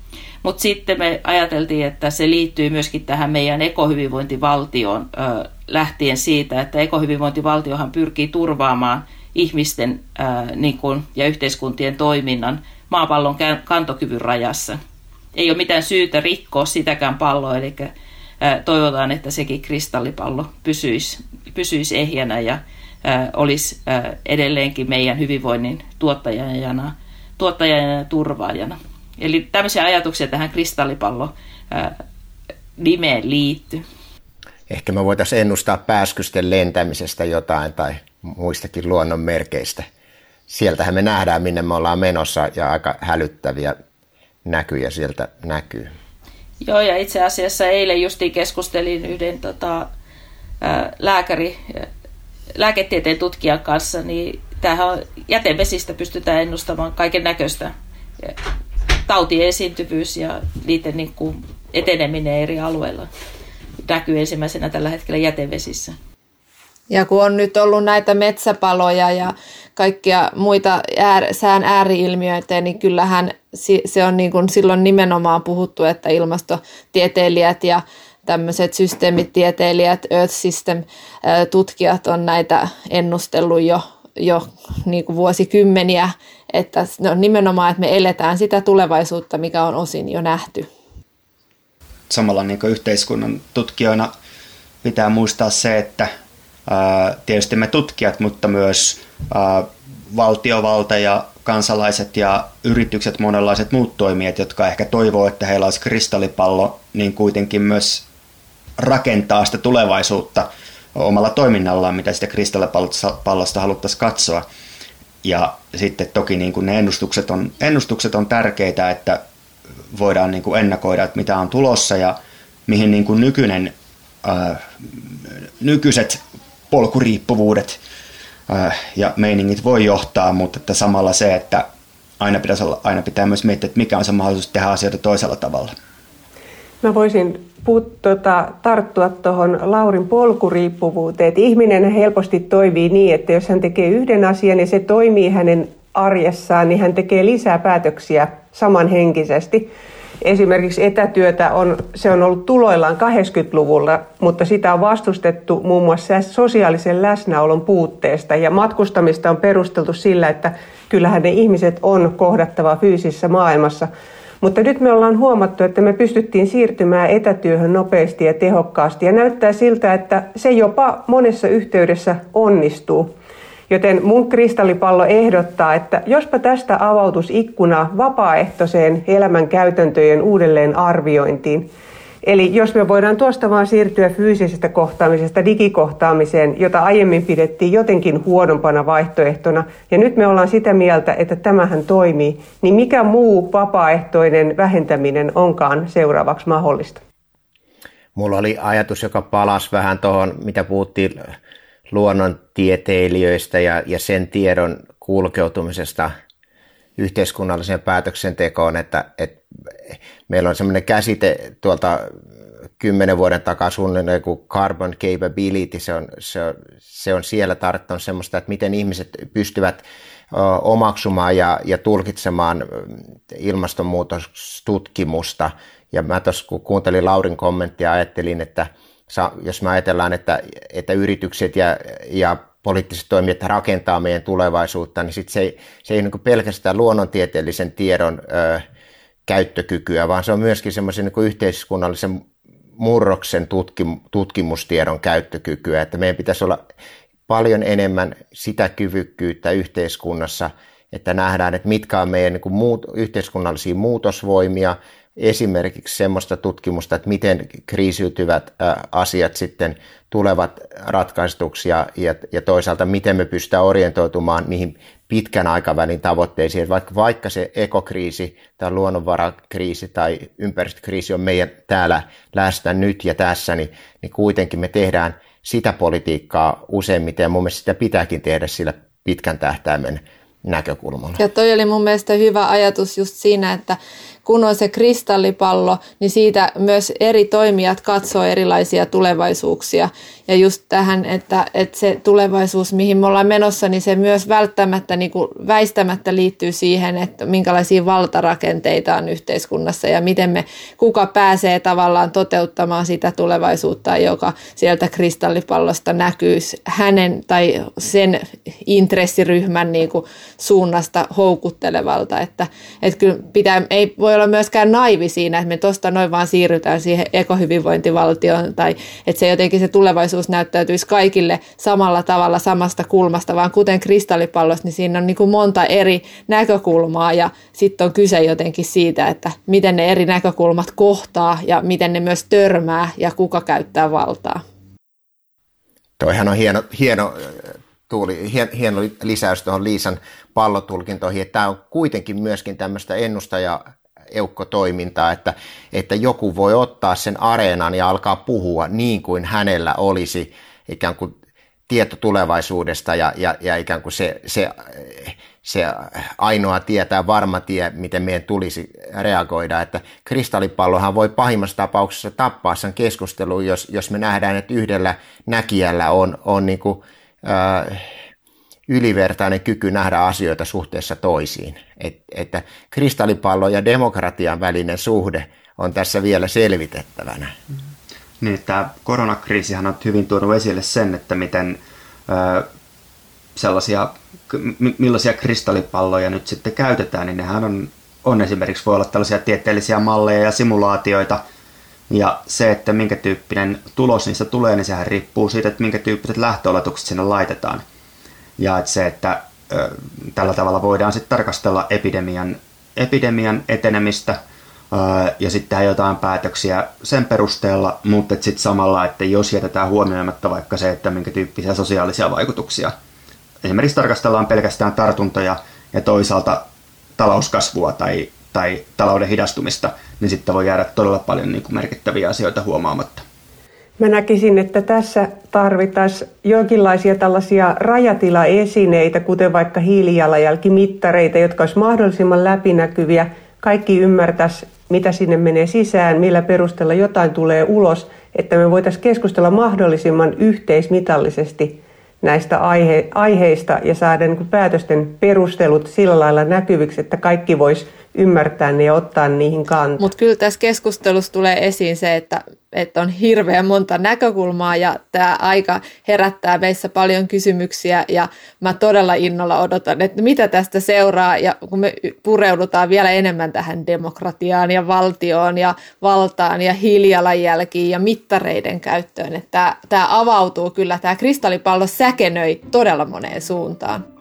Mutta sitten me ajateltiin, että se liittyy myöskin tähän meidän ekohyvinvointivaltioon ää, lähtien siitä, että ekohyvinvointivaltiohan pyrkii turvaamaan ihmisten ää, niin kun, ja yhteiskuntien toiminnan maapallon kantokyvyn rajassa. ei ole mitään syytä rikkoa sitäkään palloa, eli toivotaan, että sekin kristallipallo pysyisi, pysyisi ehjänä ja olisi edelleenkin meidän hyvinvoinnin tuottajana, tuottajana ja turvaajana. Eli tämmöisiä ajatuksia tähän kristallipallo nimeen liittyy. Ehkä me voitaisiin ennustaa pääskysten lentämisestä jotain tai muistakin luonnon merkeistä. Sieltähän me nähdään, minne me ollaan menossa ja aika hälyttäviä näkyjä sieltä näkyy. Joo, ja itse asiassa eilen justiin keskustelin yhden tota, lääkäri, lääketieteen tutkijan kanssa, niin tämähän jätevesistä pystytään ennustamaan kaiken näköistä tautien esiintyvyys ja niiden niin kuin eteneminen eri alueilla näkyy ensimmäisenä tällä hetkellä jätevesissä. Ja kun on nyt ollut näitä metsäpaloja ja kaikkia muita äär, sään ääriilmiöitä, niin kyllähän se on niin kuin silloin nimenomaan puhuttu, että ilmastotieteilijät ja tämmöiset systeemitieteilijät, Earth System-tutkijat on näitä ennustellut jo, jo niin kuin vuosikymmeniä, että no nimenomaan, että me eletään sitä tulevaisuutta, mikä on osin jo nähty. Samalla niin yhteiskunnan tutkijoina pitää muistaa se, että tietysti me tutkijat, mutta myös valtiovalta ja kansalaiset ja yritykset, monenlaiset muut toimijat, jotka ehkä toivoo, että heillä olisi kristallipallo, niin kuitenkin myös rakentaa sitä tulevaisuutta omalla toiminnallaan, mitä sitä kristallipallosta haluttaisiin katsoa. Ja sitten toki niin kuin ne ennustukset on, ennustukset on tärkeitä, että voidaan niin kuin ennakoida, että mitä on tulossa ja mihin niin kuin nykyinen, ää, nykyiset polkuriippuvuudet ää, ja meiningit voi johtaa, mutta että samalla se, että aina, pitäisi olla, aina pitää myös miettiä, että mikä on se mahdollisuus tehdä asioita toisella tavalla. Mä voisin put, tota, tarttua tuohon Laurin polkuriippuvuuteen. Että ihminen helposti toimii niin, että jos hän tekee yhden asian ja se toimii hänen arjessaan, niin hän tekee lisää päätöksiä samanhenkisesti. Esimerkiksi etätyötä on, se on ollut tuloillaan 80-luvulla, mutta sitä on vastustettu muun muassa sosiaalisen läsnäolon puutteesta ja matkustamista on perusteltu sillä, että kyllähän ne ihmiset on kohdattava fyysisessä maailmassa. Mutta nyt me ollaan huomattu, että me pystyttiin siirtymään etätyöhön nopeasti ja tehokkaasti ja näyttää siltä, että se jopa monessa yhteydessä onnistuu. Joten mun kristallipallo ehdottaa, että jospa tästä avautus ikkuna vapaaehtoiseen elämän käytäntöjen uudelleen arviointiin. Eli jos me voidaan tuosta vaan siirtyä fyysisestä kohtaamisesta digikohtaamiseen, jota aiemmin pidettiin jotenkin huonompana vaihtoehtona, ja nyt me ollaan sitä mieltä, että tämähän toimii, niin mikä muu vapaaehtoinen vähentäminen onkaan seuraavaksi mahdollista? Mulla oli ajatus, joka palasi vähän tuohon, mitä puhuttiin luonnontieteilijöistä ja, ja sen tiedon kulkeutumisesta yhteiskunnalliseen päätöksentekoon, että, että meillä on semmoinen käsite tuolta kymmenen vuoden takaa suunnilleen kuin carbon capability, se on, se on, se on siellä tarttunut semmoista, että miten ihmiset pystyvät omaksumaan ja, ja tulkitsemaan ilmastonmuutostutkimusta. Ja mä tuossa kun kuuntelin Laurin kommenttia, ajattelin, että – jos me ajatellaan, että, että yritykset ja, ja poliittiset toimijat rakentaa meidän tulevaisuutta, niin sit se ei, se ei niin pelkästään luonnontieteellisen tiedon ö, käyttökykyä, vaan se on myöskin semmoisen niin yhteiskunnallisen murroksen tutkim, tutkimustiedon käyttökykyä, että meidän pitäisi olla paljon enemmän sitä kyvykkyyttä yhteiskunnassa, että nähdään, että mitkä on meidän niin muut, yhteiskunnallisia muutosvoimia, esimerkiksi semmoista tutkimusta, että miten kriisiytyvät asiat sitten tulevat ratkaistuksi ja, ja, ja toisaalta miten me pystytään orientoitumaan niihin pitkän aikavälin tavoitteisiin. Vaikka, vaikka se ekokriisi tai luonnonvarakriisi tai ympäristökriisi on meidän täällä läsnä nyt ja tässä, niin, niin kuitenkin me tehdään sitä politiikkaa useimmiten ja mun mielestä sitä pitääkin tehdä sillä pitkän tähtäimen näkökulmalla. Ja toi oli mun mielestä hyvä ajatus just siinä, että kun on se kristallipallo, niin siitä myös eri toimijat katsoo erilaisia tulevaisuuksia. Ja just tähän, että, että se tulevaisuus, mihin me ollaan menossa, niin se myös välttämättä niin kuin väistämättä liittyy siihen, että minkälaisia valtarakenteita on yhteiskunnassa ja miten me, kuka pääsee tavallaan toteuttamaan sitä tulevaisuutta, joka sieltä kristallipallosta näkyy hänen tai sen intressiryhmän niin kuin suunnasta houkuttelevalta. Että, että kyllä pitää, ei voi olla myöskään naivi siinä, että me tuosta noin vaan siirrytään siihen ekohyvinvointivaltioon tai että se jotenkin se tulevaisuus näyttäytyisi kaikille samalla tavalla samasta kulmasta, vaan kuten kristallipallossa, niin siinä on niin kuin monta eri näkökulmaa ja sitten on kyse jotenkin siitä, että miten ne eri näkökulmat kohtaa ja miten ne myös törmää ja kuka käyttää valtaa. Toihan on hieno, hieno tuuli, hieno lisäys tuohon Liisan pallotulkintoihin, että tämä on kuitenkin myöskin tämmöistä ennustaja eukkotoimintaa, että, että joku voi ottaa sen areenan ja alkaa puhua niin kuin hänellä olisi ikään kuin tieto tulevaisuudesta ja, ja, ja ikään kuin se, se, se ainoa tie tai varma tie, miten meidän tulisi reagoida. Että kristallipallohan voi pahimmassa tapauksessa tappaa sen keskustelun, jos, jos me nähdään, että yhdellä näkijällä on, on niin kuin, äh, ylivertainen kyky nähdä asioita suhteessa toisiin. Et, että kristallipallo ja demokratian välinen suhde on tässä vielä selvitettävänä. Niin, tämä koronakriisihän on hyvin tuonut esille sen, että miten ö, sellaisia, millaisia kristallipalloja nyt sitten käytetään, niin nehän on, on esimerkiksi voi olla tällaisia tieteellisiä malleja ja simulaatioita, ja se, että minkä tyyppinen tulos niistä tulee, niin sehän riippuu siitä, että minkä tyyppiset lähtöoletukset sinne laitetaan. Ja että se, että tällä tavalla voidaan sitten tarkastella epidemian, epidemian etenemistä ja sitten tehdä jotain päätöksiä sen perusteella, mutta sitten samalla, että jos jätetään huomioimatta vaikka se, että minkä tyyppisiä sosiaalisia vaikutuksia. Esimerkiksi tarkastellaan pelkästään tartuntoja ja toisaalta talouskasvua tai, tai talouden hidastumista, niin sitten voi jäädä todella paljon niin kuin merkittäviä asioita huomaamatta. Mä näkisin, että tässä tarvittaisiin jonkinlaisia tällaisia rajatilaesineitä, kuten vaikka hiilijalanjälkimittareita, jotka olisi mahdollisimman läpinäkyviä. Kaikki ymmärtäisi, mitä sinne menee sisään, millä perusteella jotain tulee ulos, että me voitaisiin keskustella mahdollisimman yhteismitallisesti näistä aihe- aiheista ja saada niin päätösten perustelut sillä lailla näkyviksi, että kaikki voisi ymmärtää ne ja ottaa niihin kantaa. Mutta kyllä tässä keskustelussa tulee esiin se, että, että on hirveän monta näkökulmaa ja tämä aika herättää meissä paljon kysymyksiä ja mä todella innolla odotan, että mitä tästä seuraa ja kun me pureudutaan vielä enemmän tähän demokratiaan ja valtioon ja valtaan ja hiilijalanjälkiin ja mittareiden käyttöön, että tämä avautuu kyllä, tämä kristallipallo säkenöi todella moneen suuntaan.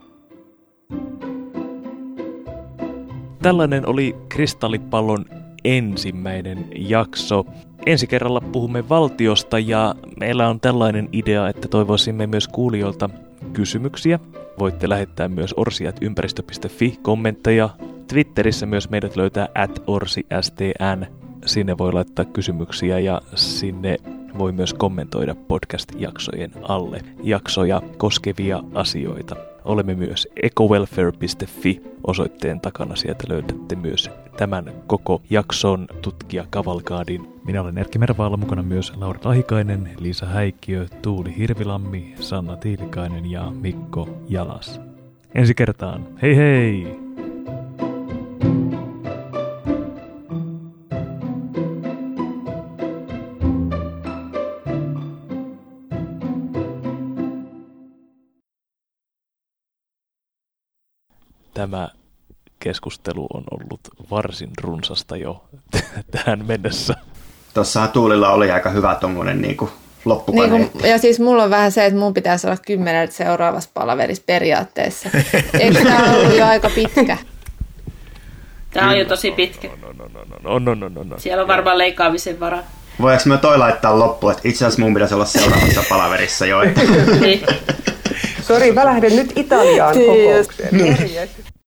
Tällainen oli Kristallipallon ensimmäinen jakso. Ensi kerralla puhumme valtiosta ja meillä on tällainen idea, että toivoisimme myös kuulijoilta kysymyksiä. Voitte lähettää myös orsiatympäristö.fi kommentteja. Twitterissä myös meidät löytää at orsistn. Sinne voi laittaa kysymyksiä ja sinne voi myös kommentoida podcast-jaksojen alle jaksoja koskevia asioita. Olemme myös ecowelfare.fi osoitteen takana. Sieltä löydätte myös tämän koko jakson tutkija Kavalkaadin. Minä olen Erkki Mervaalla mukana myös Lauri Lahikainen, Liisa Häikkiö, Tuuli Hirvilammi, Sanna Tiilikainen ja Mikko Jalas. Ensi kertaan. Hei hei! Tämä keskustelu on ollut varsin runsasta jo tähän mennessä. Tuossa Tuulilla oli aika hyvä tuommoinen niin loppukaneetti. Niin kuin, ja siis mulla on vähän se, että mun pitäisi olla kymmenen seuraavassa palaverissa periaatteessa. Eikö tämä ollut jo aika pitkä? Tämä on jo tosi pitkä. No, no, no, no, no, no, no, no. Siellä on varmaan leikkaamisen varaa. Voinko me toi laittaa loppuun, että itse asiassa mun pitäisi olla seuraavassa palaverissa jo. Että... niin. Sori, mä lähden nyt Italiaan kokoukseen. Niin.